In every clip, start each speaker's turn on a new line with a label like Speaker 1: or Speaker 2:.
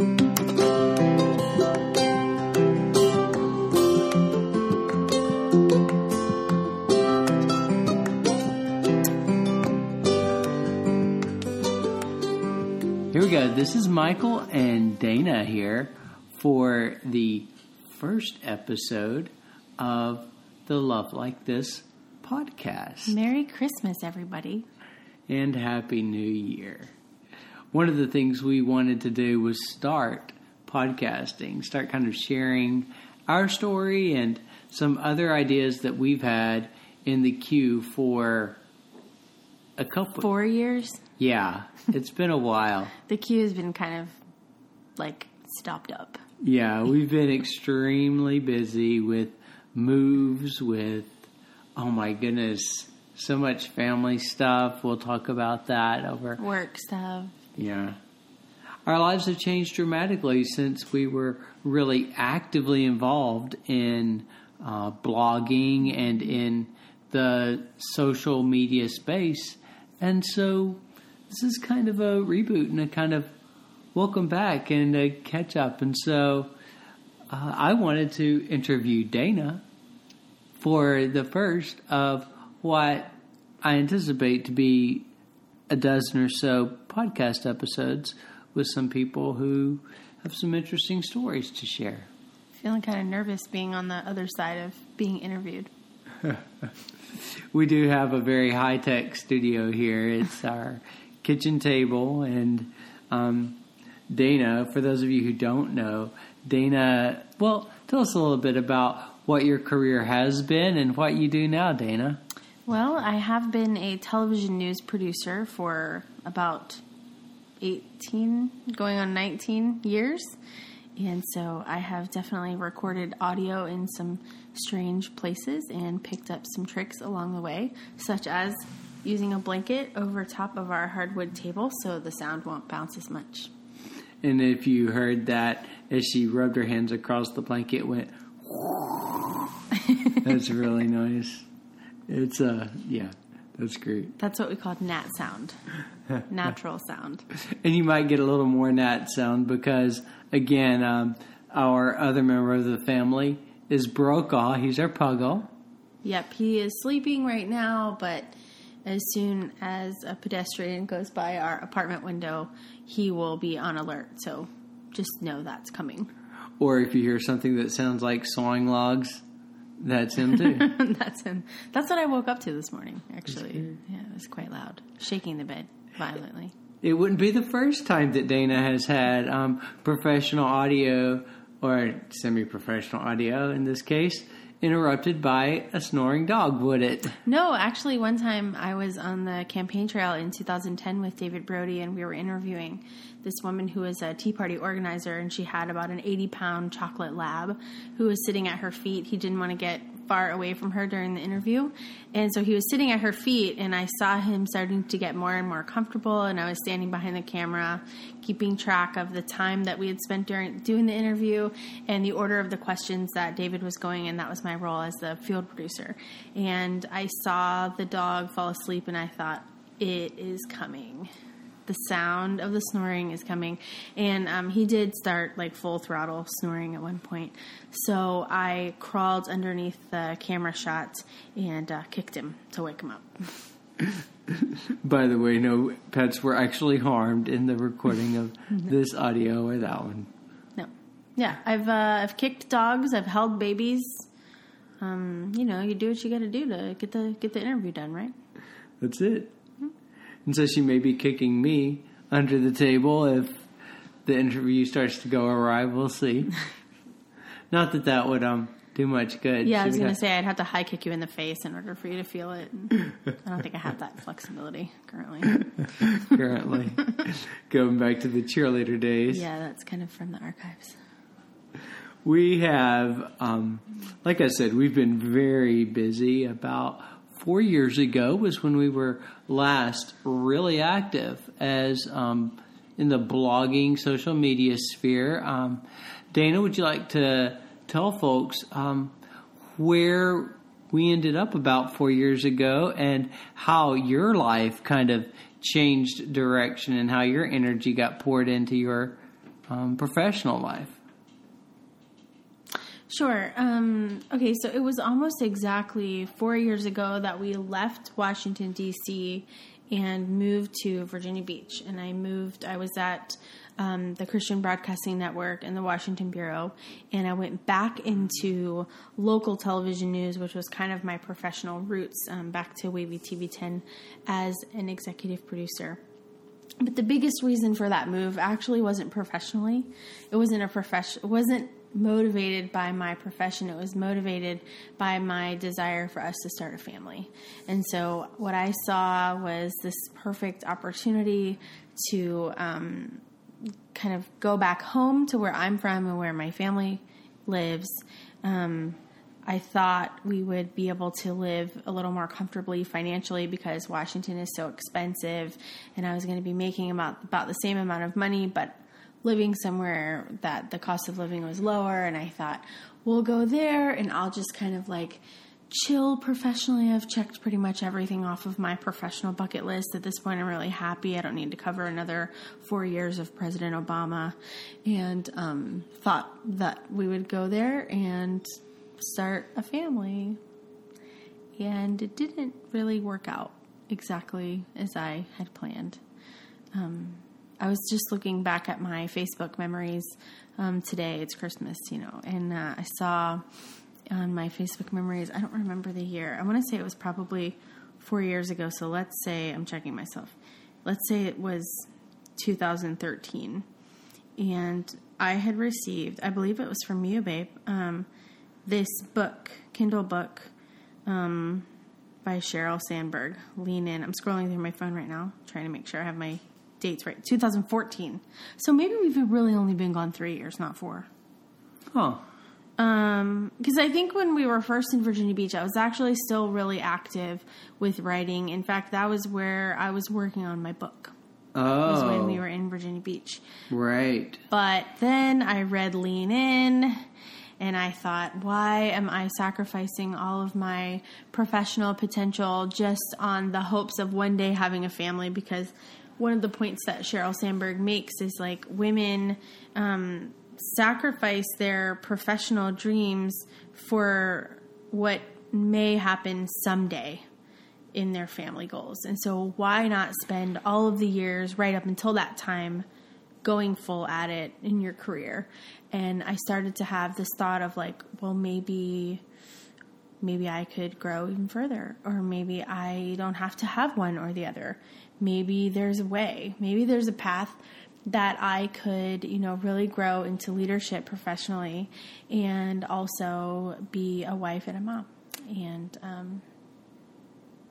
Speaker 1: Here we go. This is Michael and Dana here for the first episode of the Love Like This podcast.
Speaker 2: Merry Christmas, everybody.
Speaker 1: And Happy New Year. One of the things we wanted to do was start podcasting, start kind of sharing our story and some other ideas that we've had in the queue for a couple.
Speaker 2: Four years.
Speaker 1: Yeah, it's been a while.
Speaker 2: The queue has been kind of like stopped up.
Speaker 1: Yeah, we've been extremely busy with moves, with, oh my goodness, so much family stuff. We'll talk about that over.
Speaker 2: Work stuff.
Speaker 1: Yeah. Our lives have changed dramatically since we were really actively involved in uh, blogging and in the social media space. And so this is kind of a reboot and a kind of welcome back and a catch up. And so uh, I wanted to interview Dana for the first of what I anticipate to be a dozen or so podcast episodes with some people who have some interesting stories to share.
Speaker 2: Feeling kind of nervous being on the other side of being interviewed.
Speaker 1: we do have a very high tech studio here. It's our kitchen table, and um, Dana, for those of you who don't know, Dana, well, tell us a little bit about what your career has been and what you do now, Dana.
Speaker 2: Well, I have been a television news producer for about 18, going on 19 years. And so I have definitely recorded audio in some strange places and picked up some tricks along the way, such as using a blanket over top of our hardwood table so the sound won't bounce as much.
Speaker 1: And if you heard that as she rubbed her hands across the blanket, went. That's really nice. It's uh yeah, that's great.
Speaker 2: That's what we call nat sound, natural sound.
Speaker 1: And you might get a little more nat sound because again, um, our other member of the family is Brokaw. He's our puggle.
Speaker 2: Yep, he is sleeping right now, but as soon as a pedestrian goes by our apartment window, he will be on alert. So just know that's coming.
Speaker 1: Or if you hear something that sounds like sawing logs, that's him too.
Speaker 2: that's him. That's what I woke up to this morning, actually. Yeah, it was quite loud, shaking the bed violently.
Speaker 1: It wouldn't be the first time that Dana has had um, professional audio or semi professional audio in this case interrupted by a snoring dog, would it?
Speaker 2: No, actually, one time I was on the campaign trail in 2010 with David Brody, and we were interviewing this woman who was a Tea Party organizer, and she had about an 80 pound chocolate lab who was sitting at her feet. He didn't want to get far away from her during the interview. And so he was sitting at her feet, and I saw him starting to get more and more comfortable. And I was standing behind the camera, keeping track of the time that we had spent during doing the interview and the order of the questions that David was going in. That was my role as the field producer. And I saw the dog fall asleep, and I thought, it is coming the sound of the snoring is coming. And um, he did start like full throttle snoring at one point. So I crawled underneath the camera shot and uh, kicked him to wake him up.
Speaker 1: By the way, no pets were actually harmed in the recording of this audio or that one.
Speaker 2: No. Yeah, I've uh, I've kicked dogs. I've held babies. Um, you know, you do what you got to do to get the get the interview done, right?
Speaker 1: That's it. And so she may be kicking me under the table if the interview starts to go awry. We'll see. Not that that would um do much good.
Speaker 2: Yeah, I was going to say I'd have to high kick you in the face in order for you to feel it. I don't think I have that flexibility currently.
Speaker 1: currently going back to the cheerleader days.
Speaker 2: Yeah, that's kind of from the archives.
Speaker 1: We have, um, like I said, we've been very busy. About four years ago was when we were last really active as um, in the blogging social media sphere. Um, Dana, would you like to tell folks um, where we ended up about four years ago and how your life kind of changed direction and how your energy got poured into your um, professional life?
Speaker 2: Sure. Um, okay, so it was almost exactly four years ago that we left Washington, D.C. and moved to Virginia Beach. And I moved, I was at um, the Christian Broadcasting Network and the Washington Bureau, and I went back into local television news, which was kind of my professional roots, um, back to WAVY TV 10 as an executive producer. But the biggest reason for that move actually wasn't professionally. It wasn't a profession. It wasn't motivated by my profession. It was motivated by my desire for us to start a family. And so, what I saw was this perfect opportunity to um, kind of go back home to where I'm from and where my family lives. Um, I thought we would be able to live a little more comfortably financially because Washington is so expensive, and I was going to be making about about the same amount of money, but living somewhere that the cost of living was lower. And I thought we'll go there, and I'll just kind of like chill professionally. I've checked pretty much everything off of my professional bucket list. At this point, I'm really happy. I don't need to cover another four years of President Obama, and um, thought that we would go there and start a family. And it didn't really work out exactly as I had planned. Um, I was just looking back at my Facebook memories um, today. It's Christmas, you know, and uh, I saw on my Facebook memories, I don't remember the year. I want to say it was probably four years ago. So let's say, I'm checking myself. Let's say it was 2013. And I had received, I believe it was from you, babe, um, this book, Kindle book, um, by Sheryl Sandberg. Lean in. I'm scrolling through my phone right now, trying to make sure I have my dates right. 2014. So maybe we've really only been gone three years, not four.
Speaker 1: Oh,
Speaker 2: Um, because I think when we were first in Virginia Beach, I was actually still really active with writing. In fact, that was where I was working on my book. Was when we
Speaker 1: oh,
Speaker 2: were in Virginia Beach.
Speaker 1: right.
Speaker 2: But then I read Lean In, and I thought, why am I sacrificing all of my professional potential just on the hopes of one day having a family? Because one of the points that Sheryl Sandberg makes is like women um, sacrifice their professional dreams for what may happen someday in their family goals. And so, why not spend all of the years right up until that time going full at it in your career? And I started to have this thought of like, well, maybe maybe I could grow even further, or maybe I don't have to have one or the other. Maybe there's a way, maybe there's a path that I could, you know, really grow into leadership professionally and also be a wife and a mom. And um,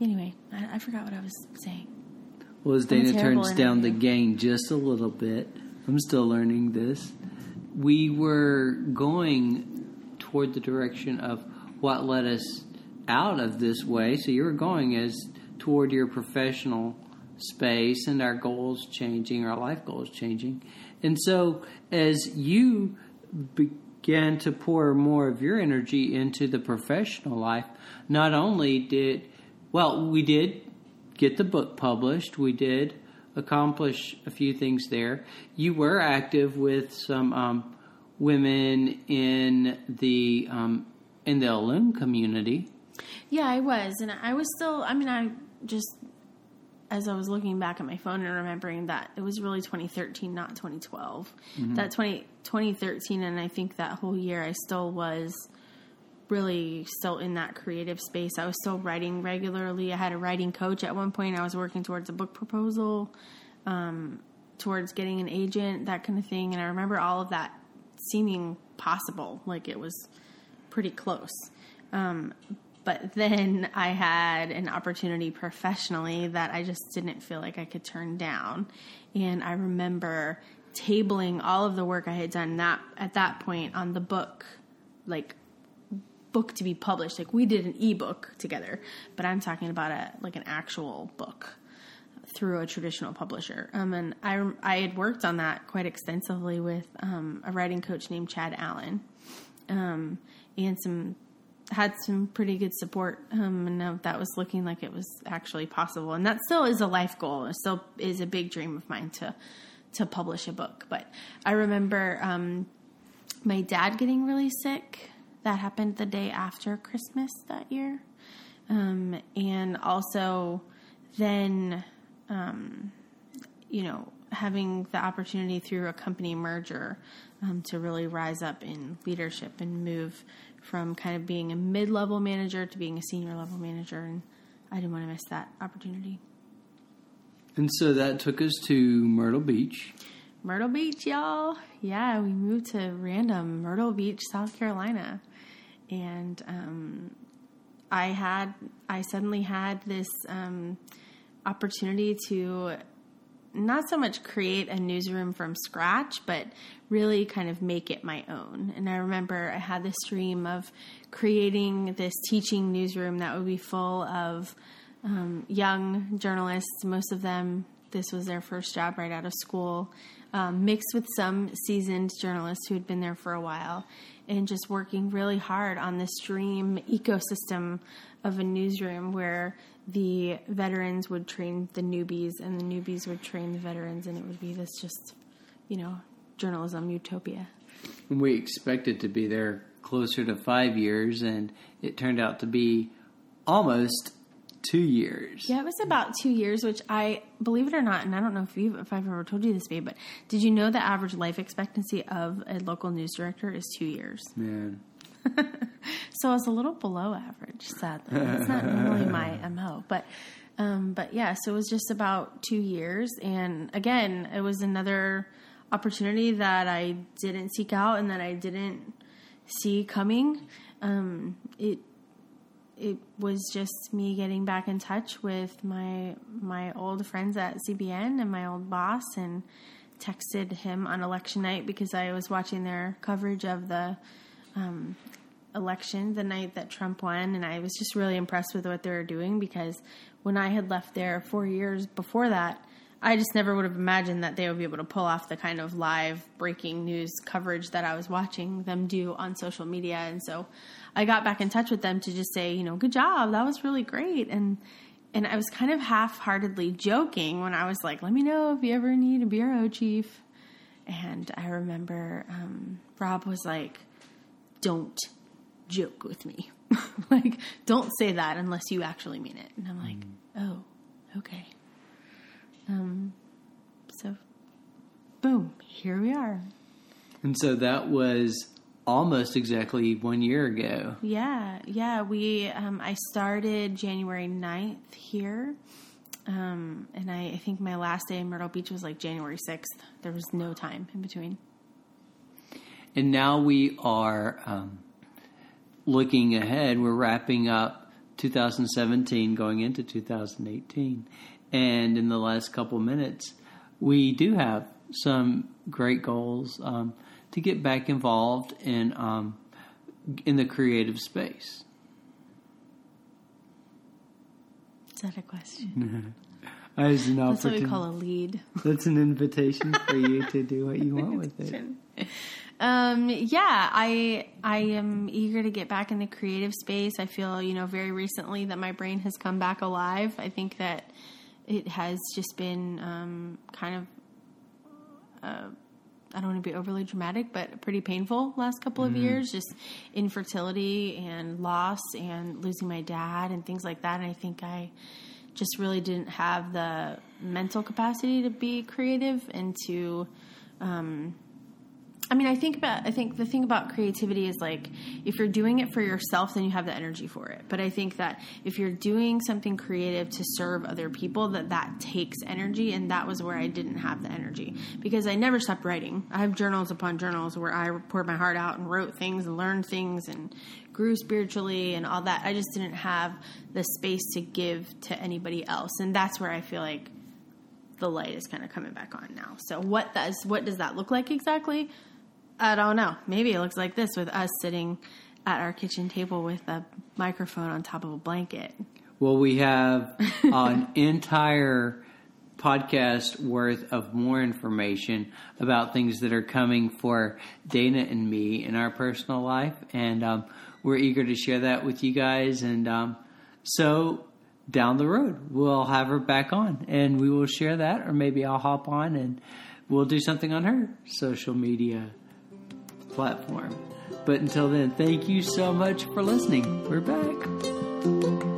Speaker 2: anyway, I, I forgot what I was saying.
Speaker 1: Well, as Dana turns down the gain just a little bit, I'm still learning this. We were going toward the direction of what led us out of this way. So you were going as toward your professional space and our goals changing, our life goals changing. And so as you began to pour more of your energy into the professional life, not only did, well, we did get the book published. We did accomplish a few things there. You were active with some um, women in the um, in the Alum community.
Speaker 2: Yeah, I was, and I was still. I mean, I just as I was looking back at my phone and remembering that it was really 2013, not 2012. That 20, 2013, and I think that whole year I still was really still in that creative space. I was still writing regularly. I had a writing coach at one point. I was working towards a book proposal, um, towards getting an agent, that kind of thing. And I remember all of that seeming possible, like it was pretty close. Um, but then I had an opportunity professionally that I just didn't feel like I could turn down. And I remember tabling all of the work I had done that at that point on the book, like book to be published. Like we did an ebook together, but I'm talking about a like an actual book through a traditional publisher. Um, and I I had worked on that quite extensively with um, a writing coach named Chad Allen, um, and some had some pretty good support. Um, and that was looking like it was actually possible, and that still is a life goal. It still is a big dream of mine to to publish a book. But I remember um, my dad getting really sick. That happened the day after Christmas that year. Um, and also then, um, you know, having the opportunity through a company merger um, to really rise up in leadership and move from kind of being a mid level manager to being a senior level manager. And I didn't want to miss that opportunity.
Speaker 1: And so that took us to Myrtle Beach.
Speaker 2: Myrtle Beach, y'all. Yeah, we moved to random Myrtle Beach, South Carolina. And um, I had, I suddenly had this um, opportunity to not so much create a newsroom from scratch, but really kind of make it my own. And I remember I had this dream of creating this teaching newsroom that would be full of um, young journalists, most of them, this was their first job right out of school, um, mixed with some seasoned journalists who had been there for a while, and just working really hard on this dream ecosystem of a newsroom where the veterans would train the newbies and the newbies would train the veterans, and it would be this just, you know, journalism utopia.
Speaker 1: We expected to be there closer to five years, and it turned out to be almost two years.
Speaker 2: Yeah, it was about two years, which I believe it or not, and I don't know if you if I've ever told you this, babe, but did you know the average life expectancy of a local news director is two years?
Speaker 1: Man.
Speaker 2: so I was a little below average, sadly. It's not normally my MO. But um, but yeah, so it was just about two years. And again, it was another opportunity that I didn't seek out and that I didn't see coming. Um, it it was just me getting back in touch with my my old friends at CBN and my old boss and texted him on election night because I was watching their coverage of the um, election the night that Trump won, and I was just really impressed with what they were doing because when I had left there four years before that, I just never would have imagined that they would be able to pull off the kind of live breaking news coverage that I was watching them do on social media. And so I got back in touch with them to just say, you know, good job, that was really great. And and I was kind of half-heartedly joking when I was like, "Let me know if you ever need a bureau chief." And I remember um, Rob was like, "Don't joke with me. like, don't say that unless you actually mean it. And I'm like, mm. oh, okay. Um, so, boom, here we are.
Speaker 1: And so that was almost exactly one year ago.
Speaker 2: Yeah, yeah. We, um, I started January 9th here. Um, and I, I think my last day in Myrtle Beach was like January 6th. There was no time in between.
Speaker 1: And now we are um, looking ahead, we're wrapping up 2017, going into 2018. And in the last couple minutes, we do have some great goals um, to get back involved in um, in the creative space.
Speaker 2: Is that a question?
Speaker 1: As an
Speaker 2: That's what we call a lead.
Speaker 1: That's an invitation for you to do what you want with it.
Speaker 2: Um, yeah, I I am eager to get back in the creative space. I feel you know very recently that my brain has come back alive. I think that it has just been um, kind of. Uh, I don't want to be overly dramatic, but pretty painful last couple of mm-hmm. years. Just infertility and loss and losing my dad and things like that. And I think I just really didn't have the mental capacity to be creative and to um, I mean, I think about I think the thing about creativity is like if you're doing it for yourself, then you have the energy for it. But I think that if you're doing something creative to serve other people, that that takes energy, and that was where I didn't have the energy because I never stopped writing. I have journals upon journals where I poured my heart out and wrote things and learned things and grew spiritually and all that. I just didn't have the space to give to anybody else, and that's where I feel like the light is kind of coming back on now. So what does what does that look like exactly? I don't know. Maybe it looks like this with us sitting at our kitchen table with a microphone on top of a blanket.
Speaker 1: Well, we have an entire podcast worth of more information about things that are coming for Dana and me in our personal life. And um, we're eager to share that with you guys. And um, so down the road, we'll have her back on and we will share that, or maybe I'll hop on and we'll do something on her social media platform. But until then, thank you so much for listening. We're back.